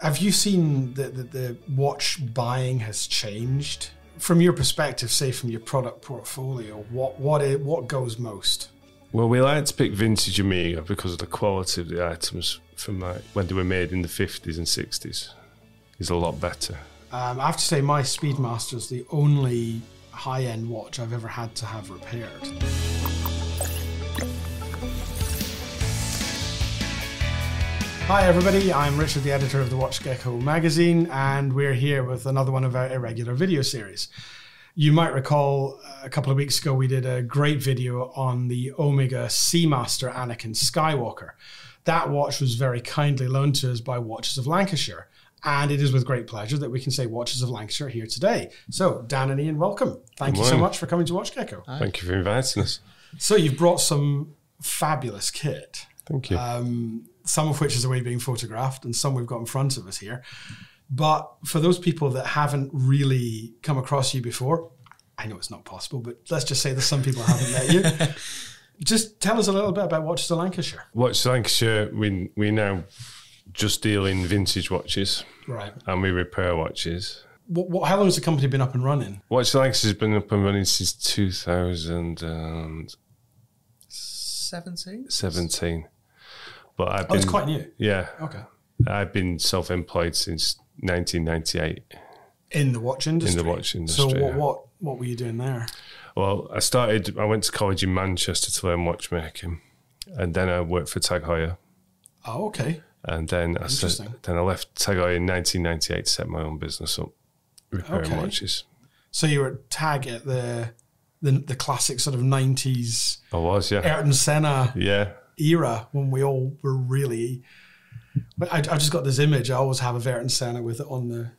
Have you seen that the, the watch buying has changed? From your perspective, say from your product portfolio, what what what goes most? Well, we like to pick vintage Omega because of the quality of the items from like when they were made in the 50s and 60s is a lot better. Um, I have to say, my Speedmaster is the only high-end watch I've ever had to have repaired. Hi, everybody. I'm Richard, the editor of the Watch Gecko magazine, and we're here with another one of our irregular video series. You might recall uh, a couple of weeks ago we did a great video on the Omega Seamaster Anakin Skywalker. That watch was very kindly loaned to us by Watches of Lancashire, and it is with great pleasure that we can say Watches of Lancashire here today. So, Dan and Ian, welcome. Thank Good you so much for coming to Watch Gecko. Thank you for inviting us. So, you've brought some fabulous kit Thank you. um, some of which is away being photographed, and some we've got in front of us here. But for those people that haven't really come across you before, I know it's not possible, but let's just say that some people haven't met you. Just tell us a little bit about Watches of Lancashire. Watch Lancashire, we, we now just deal in vintage watches Right. and we repair watches. What, what, how long has the company been up and running? Watch Lancashire's been up and running since 2017. Um, 17? But I've Oh, been, it's quite new. yeah, Okay. I've been self employed since 1998. In the watch industry. In the watch So industry, what, yeah. what what were you doing there? Well, I started, I went to college in Manchester to learn watchmaking. And then I worked for Tag Heuer. Oh, okay. And then I said, then I left Tag Heuer in 1998 to set my own business up, repairing Okay. watches. So you were at tag at the the, the classic sort of nineties I was, yeah. Ayrton Senna Yeah. Era when we all were really. But I, I just got this image. I always have a Ayrton Senna with it on the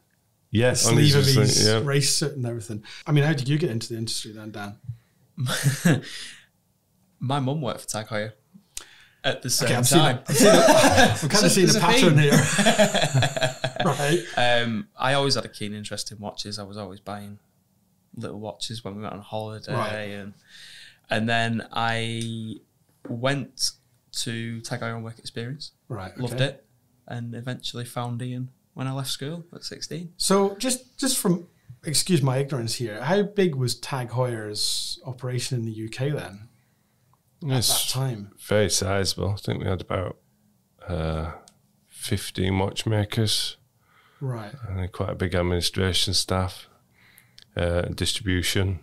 Yeah. sleeve of his yeah. race suit and everything. I mean, how did you get into the industry then, Dan? My mum worked for Tag Heuer at the same Okay, I've time. it. I've seen it. Kind of seen a a pattern theme. here. right. Um, I always had a keen interest in watches. I was always buying little watches when we went on holiday, Right. and and then I went to Tag Heuer on work experience. Right. Loved it, and eventually found Ian when I left school at sixteen. So just just from excuse my ignorance here, how big was Tag Heuer's operation in the UK then at that time? very sizable. I think we had about uh, 15 watchmakers Right. and quite a big administration staff, uh, distribution.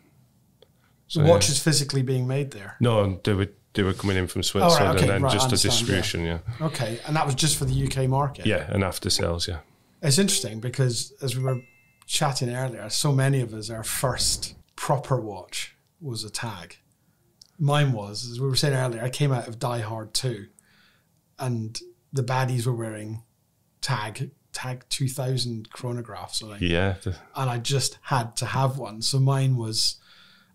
So, The yeah. physically being made there. No, they were, they were coming in from Switzerland okay, and then right, just a understand, yeah. distribution, yeah. Okay, and that was just for the UK market. yeah. and after sales, yeah. It's interesting because as we were chatting earlier, so many of us, our first proper watch was a tag. Mine was, as we were saying earlier, I came out of Die Hard 2 and the baddies were wearing tag tag 2000 chronographs I think. Yeah, and I just had to have one. So mine was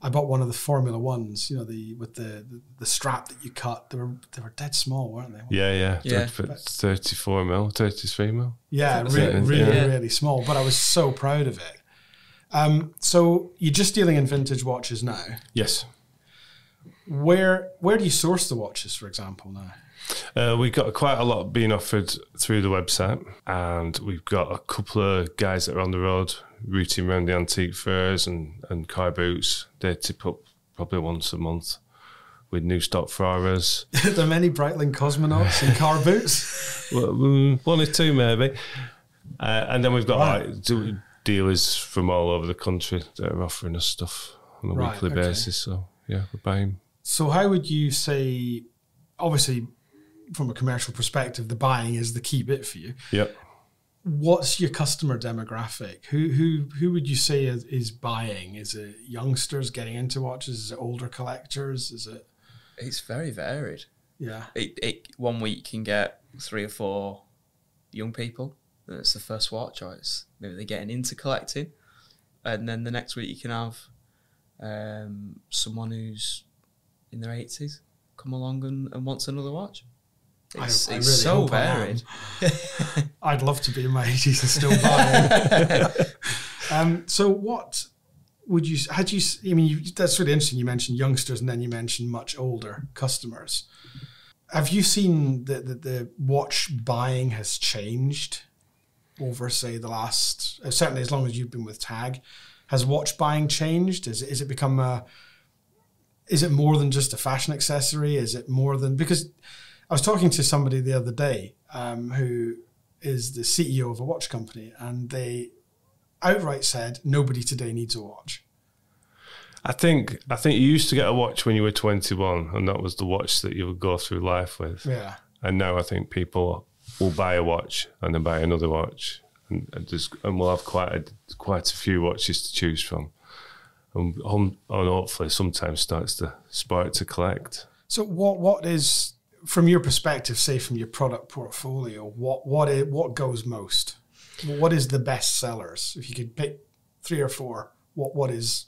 I bought one of the Formula Ones, you know, the with the, the, the strap that you cut. They were they were dead small, weren't they? yeah, yeah. Yeah. Thir- 34 mil, 33 mil. Yeah, really, really, yeah. really small. But I was so proud of it. Um, so you're just dealing in vintage watches now. Yes. Where where do you source the watches, for example, now? Uh, we've got quite a lot being offered through the website, and we've got a couple of guys that are on the road routing around the antique fairs and, and car boots. They tip up probably once a month with new stock. Are there many Breitling cosmonauts in car boots? Well, mm, One or two, maybe. Uh, and then we've got Right. like dealers from all over the country that are offering us stuff on a Right, weekly okay. basis. So, yeah, we're buying. So how would you say? Obviously, from a commercial perspective, the buying is the key bit for you. Yep. What's your customer demographic? Who who who would you say is, is buying? Is it youngsters getting into watches? Is it older collectors? Is it It's very varied. yeah? It, it one week you can get three or four young people. and It's the first watch, or it's maybe they're getting into collecting, and then the next week you can have um, someone who's in their eighties come along and, and wants another watch. I- It's, I it's really so I varied. I'd love to be in my eighties and still buying. um, so what would you? Had you? I mean, you, that's really interesting. You mentioned youngsters, and then you mentioned much older customers. Have you seen that the, the watch buying has changed over, say, the last uh, certainly as long as you've been with Tag? Has watch buying changed? Is is it become a is it more than just a fashion accessory? Is it more than because I was talking to somebody the other day um, who is the CEO of a watch company, and they outright said nobody today needs a watch. I think I think you used to get a watch when you were 21, and that was the watch that you would go through life with. Yeah, And now I think people will buy a watch and then buy another watch, and, and just and we'll have quite a quite a few watches to choose from, and, and hopefully sometimes starts to spark to collect. So what what is from your perspective, say from your product portfolio, what what is, what goes most? What is the best sellers? If you could pick three or four, what what is?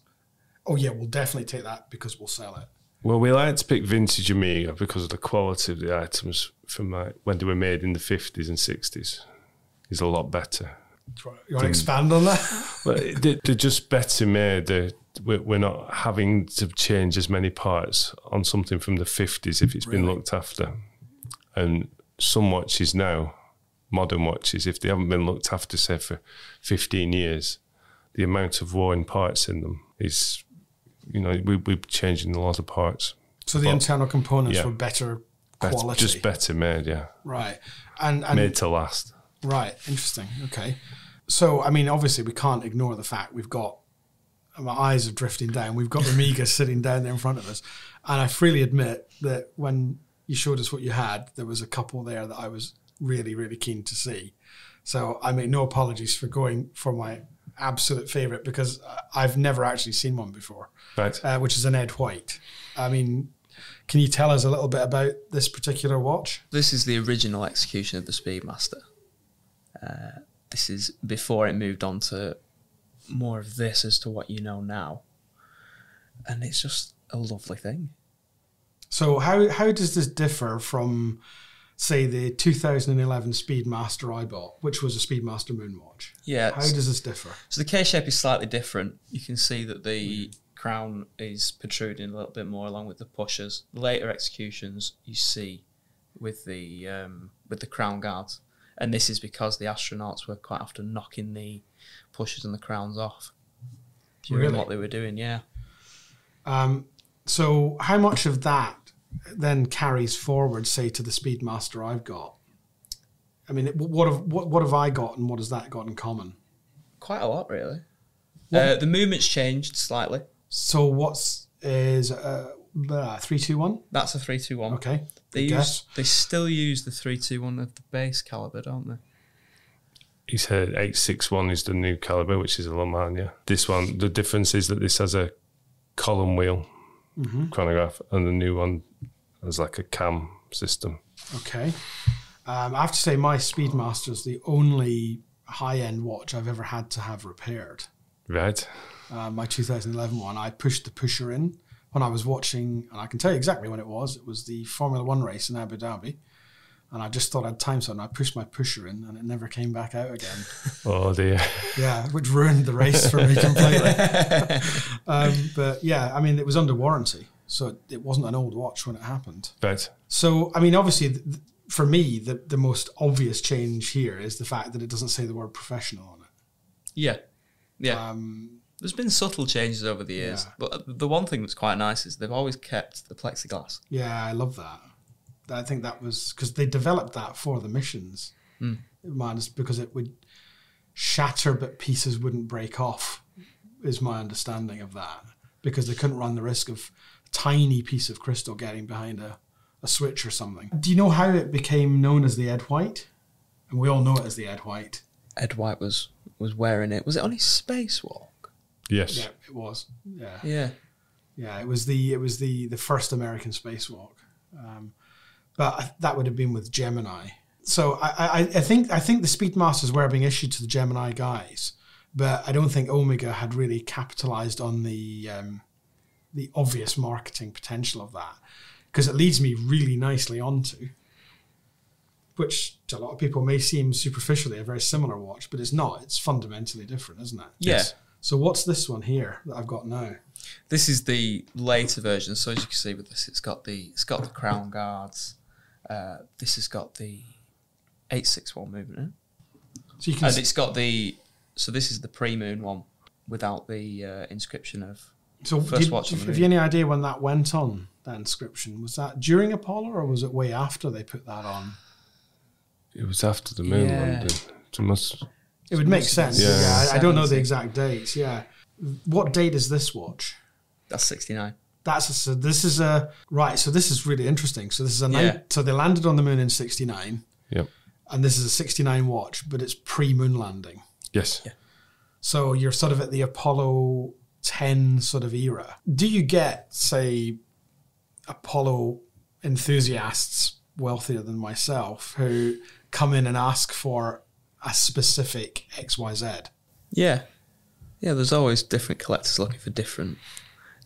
Oh yeah, we'll definitely take that because we'll sell it. Well, we like to pick vintage Omega because of the quality of the items from like when they were made in the 50s and 60s is a lot better. You want to expand on that? But they- they're just better made. They're, we're we're not having to change as many parts on something from the 50s if it's been looked after. And some watches now, modern watches, if they haven't been looked after, say, for 15 years, the amount of worn parts in them is, you know, we, we're changing a lot of parts. So the Well, internal components yeah. were better Better, quality, just better made, yeah. right? And and Made to last. Right, interesting. Okay. So, I mean, obviously, we can't ignore the fact we've got my eyes are drifting down. We've got the Omega sitting down there in front of us. And I freely admit that when you showed us what you had, there was a couple there that I was really, really keen to see. So I make no apologies for going for my absolute favorite because I've never actually seen one before, Right. uh, which is an Ed White. I mean, can you tell us a little bit about this particular watch? This is the original execution of the Speedmaster. Uh, this is before it moved on to more of this as to what you know now. And it's just a lovely thing. So how how does this differ from, say, the 2011 Speedmaster I bought, which was a Speedmaster Moonwatch? Yeah. How does this differ? So the K shape is slightly different. You can see that the crown is protruding a little bit more along with the pushers. Later executions you see with the um, with the crown guards, and this is because the astronauts were quite often knocking the pushers and the crowns off during Really? what they were doing. Yeah. Um, so how much of that then carries forward, say, to the Speedmaster I've got? I mean, what have what, what have I got, and what has that got in common? Quite a lot, really. Uh, the movement's changed slightly. So what's is uh, three two one? That's a three two one. Okay, They use guess. they still use the three two one of the base caliber, don't they? He said 861 is the new caliber, which is a Lemania. This one, the difference is that this has a column wheel Mm-hmm. chronograph, and the new one has like a cam system. Okay. Um, I have to say, my Speedmaster is the only high end watch I've ever had to have repaired. Right? Uh, my 2011 one, I pushed the pusher in when I was watching, and I can tell you exactly when it was. It was the Formula One race in Abu Dhabi. And I just thought I'd time something. I pushed my pusher in, and it never came back out again. Oh dear. Yeah, which ruined the race for me completely. um, but yeah, I mean, it was under warranty, so it, it wasn't an old watch when it happened. Right. So, I mean, obviously, th- th- for me, the, the most obvious change here is the fact that it doesn't say the word professional on it. Yeah. Yeah. Um, There's been subtle changes over the years, Yeah. but the one thing that's quite nice is they've always kept the plexiglass. yeah, I love that. I think that was because they developed that for the missions. Mm. Minus because it would shatter, but pieces wouldn't break off, is my understanding of that. Because they couldn't run the risk of a tiny piece of crystal getting behind a, a switch or something. Do you know how it became known as the Ed White? And we all know it as the Ed White. Ed White was was wearing it. Was it on his spacewalk? Yes. Yeah, it was. Yeah. Yeah. Yeah, it was the it was the the first American spacewalk, um, but I- that would have been with Gemini. So I, I I think I think the Speedmasters were being issued to the Gemini guys, but I don't think Omega had really capitalized on the um, the obvious marketing potential of that, because it leads me really nicely onto, which to a lot of people may seem superficially a very similar watch, but it's not. It's fundamentally different, isn't it? Yeah. Yes. So what's this one here that I've got now? This is the later version. So as you can see with this, it's got the it's got the crown guards. Uh, this has got the eight six one movement. In. So you can. and it's got the. So this is the pre-moon one without the uh, inscription of. so first did, watch on the have you any idea when that went on? That inscription was that during Apollo or was it way after they put that on? It was after the moon Yeah. landing. It must It would make sense. been Yeah, I, I don't know the exact dates. Yeah, what date is this watch? That's sixty nine. That's a, so. This is a right. So this is really interesting. So this is a nine, Yeah. so they landed on the moon in '69, Yep. and this is a '69 watch, but it's pre-moon landing. Yes. Yeah. So you're sort of at the Apollo 10 sort of era. Do you get, say, Apollo enthusiasts wealthier than myself who come in and ask for a specific XYZ? Yeah, yeah. There's always different collectors looking for different,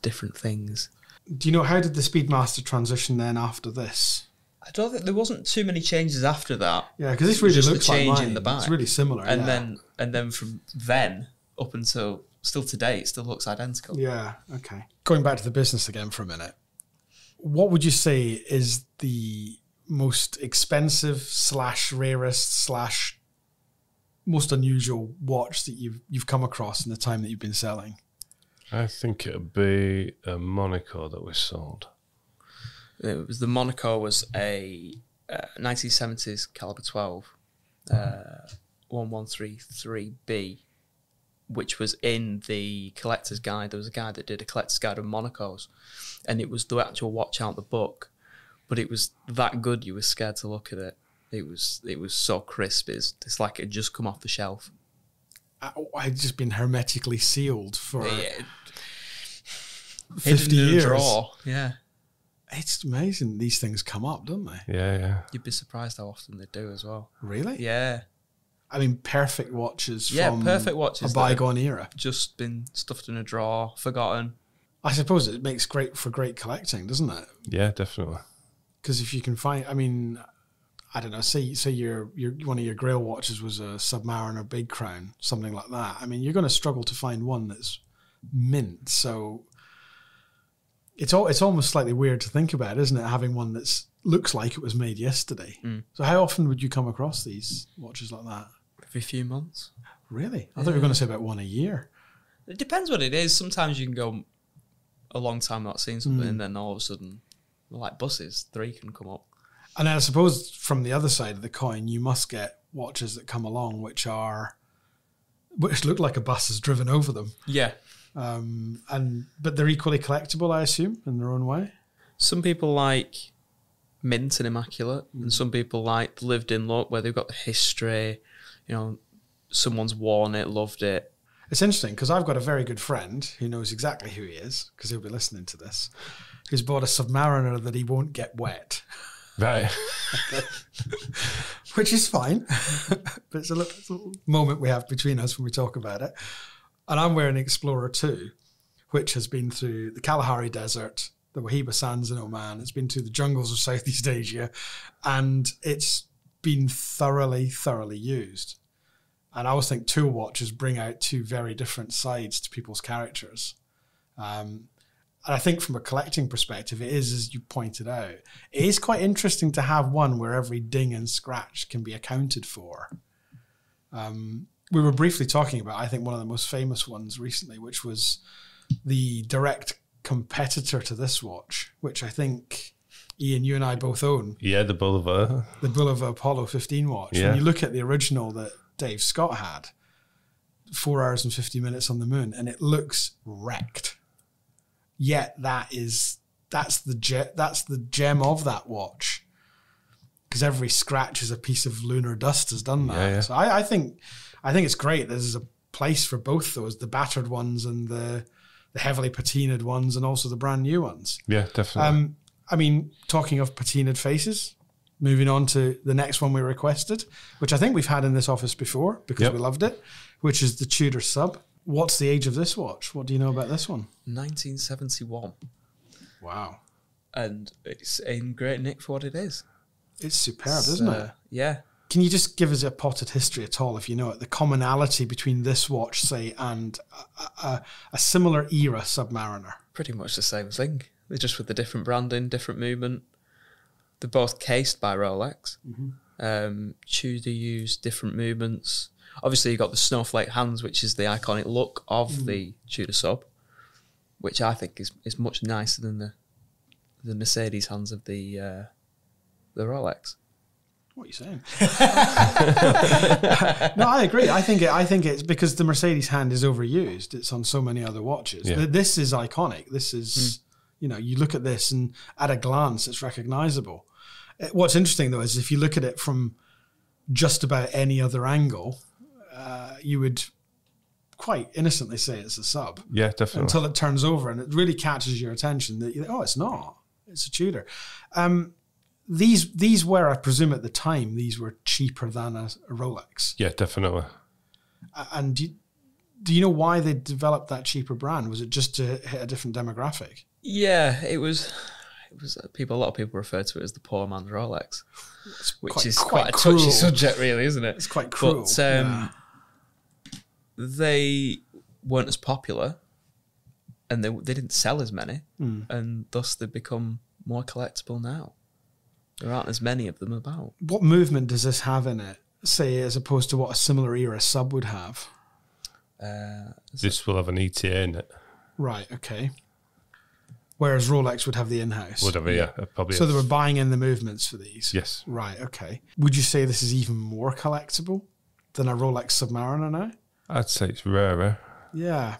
different things. Do you know how did the Speedmaster transition then after this? I don't think there wasn't too many changes after that, Yeah, because this really looks like mine. in the back. It's really similar. and yeah. then and then from then up until still today, it still looks identical. Yeah, okay. Going back to the business again for a minute. What would you say is the most expensive slash rarest slash most unusual watch that you've you've come across in the time that you've been selling? I think it'd be a Monaco that was sold. It was the Monaco was a uh, 1970s caliber 12, uh, 1133B, which was in the collector's guide. There was a guy that did a collector's guide of Monacos, and it was the actual watch out the book, but it was that good you were scared to look at it. It was it was so crisp. It's, it's like it just come off the shelf. I, I'd just been hermetically sealed for Yeah, fifty hidden in a years. drawer. Yeah, It's amazing these things come up, don't they? Yeah, yeah. you'd be surprised how often they do as well. Really? Yeah, I mean, perfect watches Yeah, from perfect watches a bygone era. just been stuffed in a drawer, forgotten. I suppose it makes great for great collecting, doesn't it? Yeah, definitely. because if you can find, I mean, I don't know, say say your your one of your Grail watches was a Submariner Big Crown, something like that. I mean, you're going to struggle to find one that's mint. So it's all it's almost slightly weird to think about, isn't it? Having one that looks like it was made yesterday. Mm. So how often would you come across these watches like that? Every few months. Really? I thought you were going to say about one a year. It depends what it is. Sometimes you can go a long time not seeing something, and then all of a sudden, like buses, three can come up. And I suppose from the other side of the coin, you must get watches that come along which are which look like a bus has driven over them. Yeah. Um, and but they're equally collectible, I assume, in their own way. Some people like mint and immaculate, and some people like the lived in look where they've got the history. You know, someone's worn it, loved it. It's interesting because I've got a very good friend who knows exactly who he is because he'll be listening to this. Who's bought a Submariner that he won't get wet, Right. which is fine. but it's a, little, moment we have between us when we talk about it. And I'm wearing Explorer 2, which has been through the Kalahari Desert, the Wahiba Sands in Oman. It's been through the jungles of Southeast Asia, and it's been thoroughly, thoroughly used. And I always think tool watches bring out two very different sides to people's characters. Um, and I think from a collecting perspective, it is, as you pointed out, it is quite interesting to have one where every ding and scratch can be accounted for. Um, we were briefly talking about, I think, one of the most famous ones recently, which was the direct competitor to this watch, which I think Ian, you and I both own, Yeah, the Bulova. the Bulova Apollo 15 watch. Yeah. When you look at the original that Dave Scott had, four hours and 50 minutes on the moon, and it looks wrecked. Yet that is that's the ge- that's the gem of that watch because every scratch is a piece of lunar dust has done that. Yeah, yeah. So I, I think I think it's great. There's a place for both those, the battered ones and the the heavily patinaed ones, and also the brand new ones. Yeah, definitely. Um, I mean, talking of patinaed faces, moving on to the next one we requested, which I think we've had in this office before because Yep. we loved it, which is the Tudor sub. What's the age of this watch? What do you know about this one? 1971, Wow. and it's in great nick for what it is. It's superb, isn't it? Yeah. Can you just give us a potted history at all, if you know it? The commonality between this watch, say, and a, a, a similar era Submariner. pretty much the same thing. They're just with the different branding, different movement. They're both cased by Rolex. Um, Tudor used different movements. Obviously, you've got the snowflake hands, which is the iconic look of the Tudor sub, which I think is, is much nicer than the the Mercedes hands of the uh, the Rolex. What are you saying? no, I agree. I think it, I think it's because the Mercedes hand is overused. It's on so many other watches. Yeah. This is iconic. This is you know you look at this and at a glance it's recognizable. Uh, What's interesting though is if you look at it from just about any other angle, uh, you would quite innocently say it's a sub Yeah, definitely. until it turns over and it really catches your attention that you think, oh, it's not. It's a Tudor. Um, these these were, I presume, at the time, these were cheaper than a, a Rolex. yeah, definitely. And do you, do you know why they developed that cheaper brand? Was it just to hit a different demographic? Yeah, it was. It was uh, people. A lot of people refer to it as the poor man's Rolex, which quite- is quite quite, a cruel. touchy subject, really, isn't it? It's quite cruel. But um, yeah. They weren't as popular, and they they didn't sell as many, Hmm. and thus they've become more collectible now. There aren't as many of them about. What movement does this have in it? Say, as opposed to what a similar era sub would have. Uh, This will have an ETA in it. Right. Okay. Whereas Rolex would have the in-house. Whatever, yeah. uh, Probably. So a- they were buying in the movements for these. Yes. Right. Okay. Would you say this is even more collectible than a Rolex Submariner now? I'd say it's rarer. Yeah.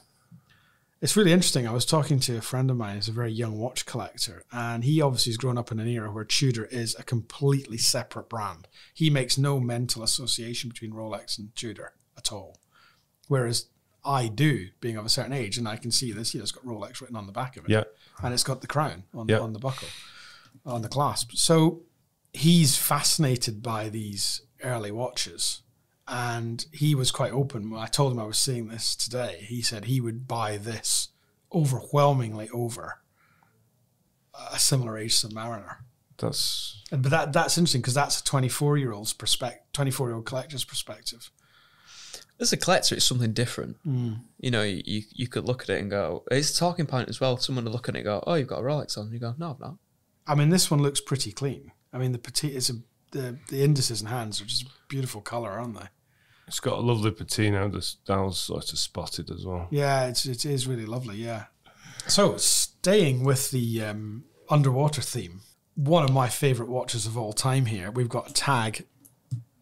It's really interesting. I was talking to a friend of mine who's a very young watch collector, and he obviously has grown up in an era where Tudor is a completely separate brand. He makes no mental association between Rolex and Tudor at all. Whereas I do, being of a certain age, and I can see this, you know, it's got Rolex written on the back of it. Yeah. And it's got the crown on, Yeah. on the buckle, on the clasp. So he's fascinated by these early watches. And he was quite open. When I told him I was seeing this today, he said he would buy this overwhelmingly over a similar age Submariner. That's but that that's interesting because that's a 24 year old's perspective, 24 year old collector's perspective. as a collector, it's something different. Hmm. You know, you you could look at it and go, it's a talking point as well. Someone would look at it and go, oh, you've got a Rolex on. You go, no, I've not. I mean, this one looks pretty clean. I mean, the petite is a the the indices and hands are just beautiful color, aren't they? It's got a lovely patina. The dial's sort of spotted as well. Yeah, it's it is really lovely. Yeah. So staying with the um, underwater theme, one of my favorite watches of all time. Here we've got a tag.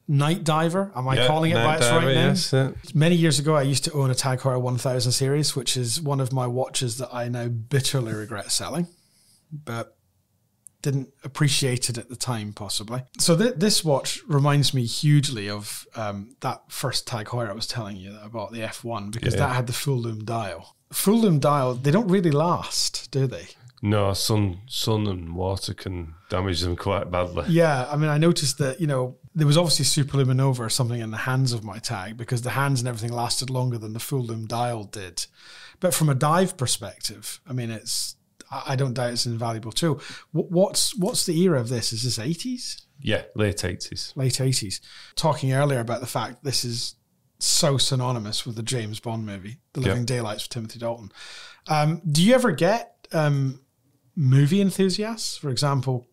Night Diver. Am I Yeah, calling it by its right name? yes, yeah. Many years ago, I used to own a Tag Heuer 1000 series, which is one of my watches that I now bitterly regret selling, but didn't appreciate it at the time, possibly. So th- this watch reminds me hugely of um, that first Tag Heuer I was telling you that I bought the F1 because Yeah. that had the full lume dial. Full lume dial, they don't really last, do they? No, sun, sun and water can damage them quite badly. Yeah, I mean, I noticed that you know there was obviously superluminova or something in the hands of my tag because the hands and everything lasted longer than the full lume dial did. But from a dive perspective, I mean, it's I don't doubt it's an invaluable tool. What's what's the era of this? Is this eighties, Yeah, late eighties. late eighties? Talking earlier about the fact this is so synonymous with the James Bond movie, The. Living Daylights with Timothy Dalton. Um, do you ever get um, movie enthusiasts, for example,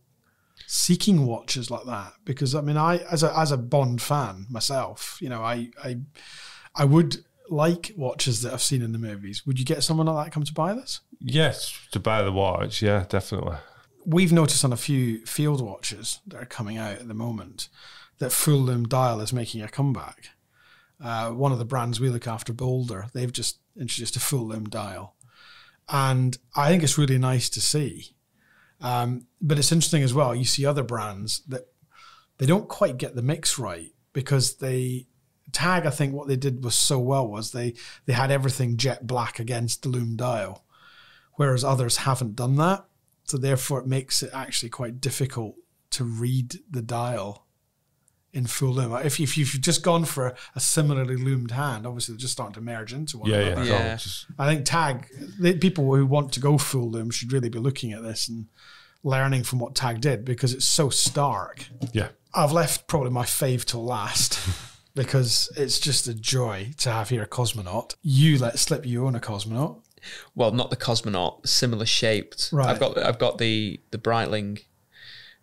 seeking watches like that? Because I mean, I as a as a Bond fan myself, you know, I I I would like watches that I've seen in the movies. Would you get someone like that come to buy this? Yes, to buy the watch. Yeah, definitely. We've noticed on a few field watches that are coming out at the moment that full lume dial is making a comeback. Uh, one of the brands we look after, Boldr, they've just introduced a full lume dial, and I think it's really nice to see. Um, but it's interesting as well. You see other brands that they don't quite get the mix right because they tag. I think what they did was so well was they they had everything jet black against the lume dial, whereas others haven't done that. So therefore, it makes it actually quite difficult to read the dial in full lume. If, you, if you've just gone for a similarly lumed hand, obviously they're just starting to merge into one Yeah, another. yeah. Yeah. I think tag the people who want to go full lume should really be looking at this and learning from what tag did because it's so stark. yeah. I've left probably my fave till last because it's just a joy to have here a cosmonaut. You let slip you own a cosmonaut. Well, not the cosmonaut, similar shaped. Right. I've got I've got the the Breitling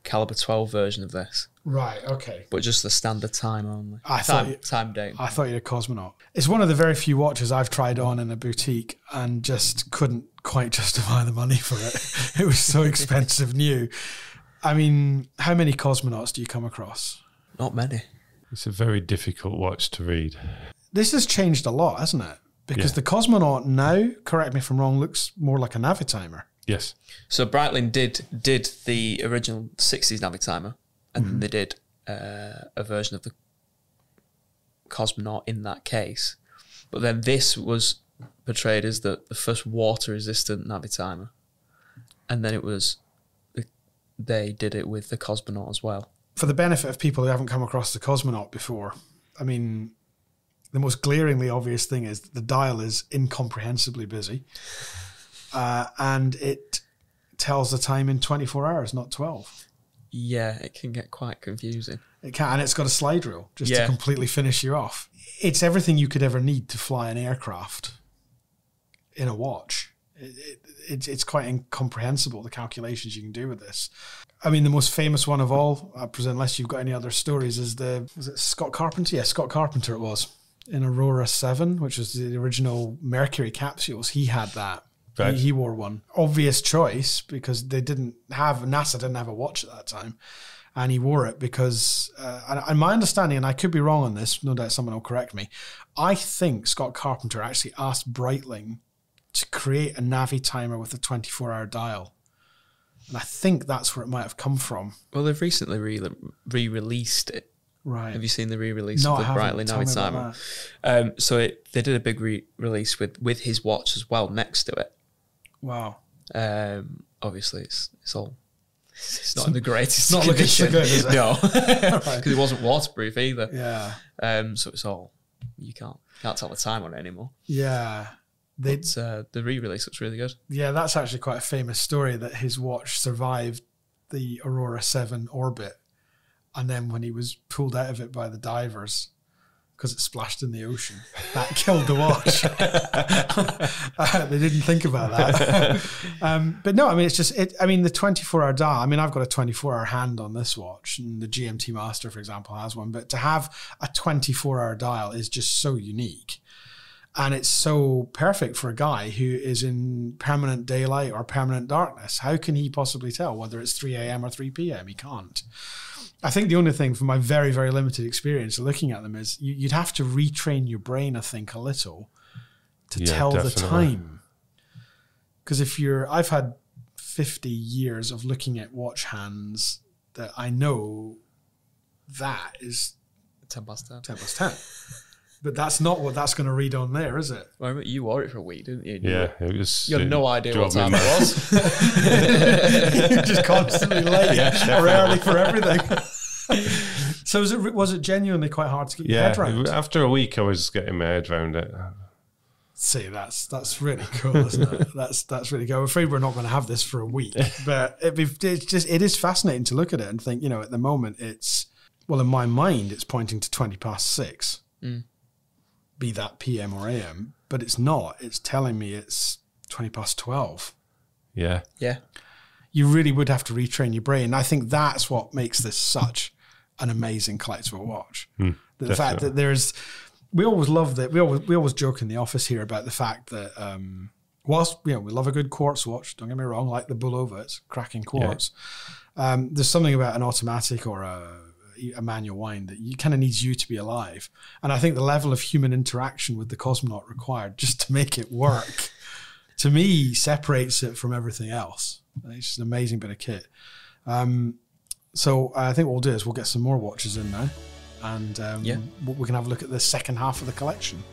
caliber 12 version of this, Right. Okay. but just the standard time only. I thought time, you- time date. I thought you're a cosmonaut. It's one of the very few watches I've tried on in a boutique and just couldn't quite justify the money for it. it was so expensive new. I mean, how many cosmonauts do you come across? Not many. It's a very difficult watch to read. This has changed a lot, hasn't it? Because Yeah. the cosmonaut now, correct me if I'm wrong, looks more like a Navitimer. Yes. So Breitling did did the original 60s Navitimer, and then they did uh, a version of the Cosmonaut in that case. But then this was portrayed as the, the first water resistant Navitimer. And then it was, they did it with the Cosmonaut as well. For the benefit of people who haven't come across the cosmonaut before, I mean, the most glaringly obvious thing is that the dial is incomprehensibly busy. Uh, and it tells the time in 24 hours, not 12. Yeah, it can get quite confusing. It can, and it's got a slide rule just to completely finish you off. It's everything you could ever need to fly an aircraft in a watch. It, it, it's it's quite incomprehensible the calculations you can do with this. I mean, the most famous one of all, I presume, unless you've got any other stories, is the was it Scott Carpenter? Yeah, Scott Carpenter it was in Aurora Seven, which was the original Mercury capsules. He had that. Right. He, he wore one. Obvious choice because they didn't have NASA didn't have a watch at that time and he wore it because, uh, and, and my understanding, and I could be wrong on this, no doubt someone will correct me. I think Scott Carpenter actually asked Breitling to create a Navitimer with a 24 hour dial. And I think that's where it might have come from. Well, they've recently re released it. Right. Have you seen the re-release No, of the. Brightly me about Um, so it, they did a big re-release with with his watch as well next to it. Wow. Um, obviously, it's it's all it's not in the greatest. not looking so good, is it? No, because it wasn't waterproof either. Yeah. Um, so it's all you can't can't tell the time on it anymore. Yeah. They, It's uh, the re-release looks really good. yeah, that's actually quite a famous story that his watch survived the Aurora 7 orbit. And then when he was pulled out of it by the divers, because it splashed in the ocean, that killed the watch. They didn't think about that. um, but no, I mean, it's just, it, I mean, the 24 hour dial, I mean, I've got a 24 hour hand on this watch, and the GMT Master, for example, has one. But to have a 24 hour dial is just so unique and it's so perfect for a guy who is in permanent daylight or permanent darkness. How can he possibly tell whether it's 3 a.m. or 3 p.m.? He can't. I think the only thing from my very, very limited experience looking at them is you, you'd have to retrain your brain, I think, a little to Yeah, tell the time. Because if you're, I've had 50 years of looking at watch hands that I know that is Ten past ten. 10 past 10. But that's not what that's going to read on there, is it? Well, you wore it for a week, didn't you? You Yeah, it was. You had it no idea what me time it was. You're just constantly late or early for everything. so was it was it genuinely quite hard to get your head around? after a week, I was getting my head around it. See, that's that's really cool, isn't it? That's that's really cool. I'm afraid we're not going to have this for a week, but it, it's just it is fascinating to look at it and think. You know, at the moment, it's well in my mind, it's pointing to twenty past six, mm. Be that PM or AM, but it's not. It's telling me it's twenty past twelve. Yeah, yeah. you really would have to retrain your brain. I think that's what makes this such an amazing collectible watch. the fact that there's, we always love that. We always we always joke in the office here about the fact that um, whilst you know we love a good quartz watch, don't get me wrong, like the Bulova, it's cracking quartz. Um, there's something about an automatic or a a manual wind that you kind of needs you to be alive, and I think the level of human interaction with the Cosmonaut required just to make it work to me separates it from everything else. It's just an amazing bit of kit. Um, so I think what we'll do is we'll get some more watches in now, and um, Yeah. we can have a look at the second half of the collection.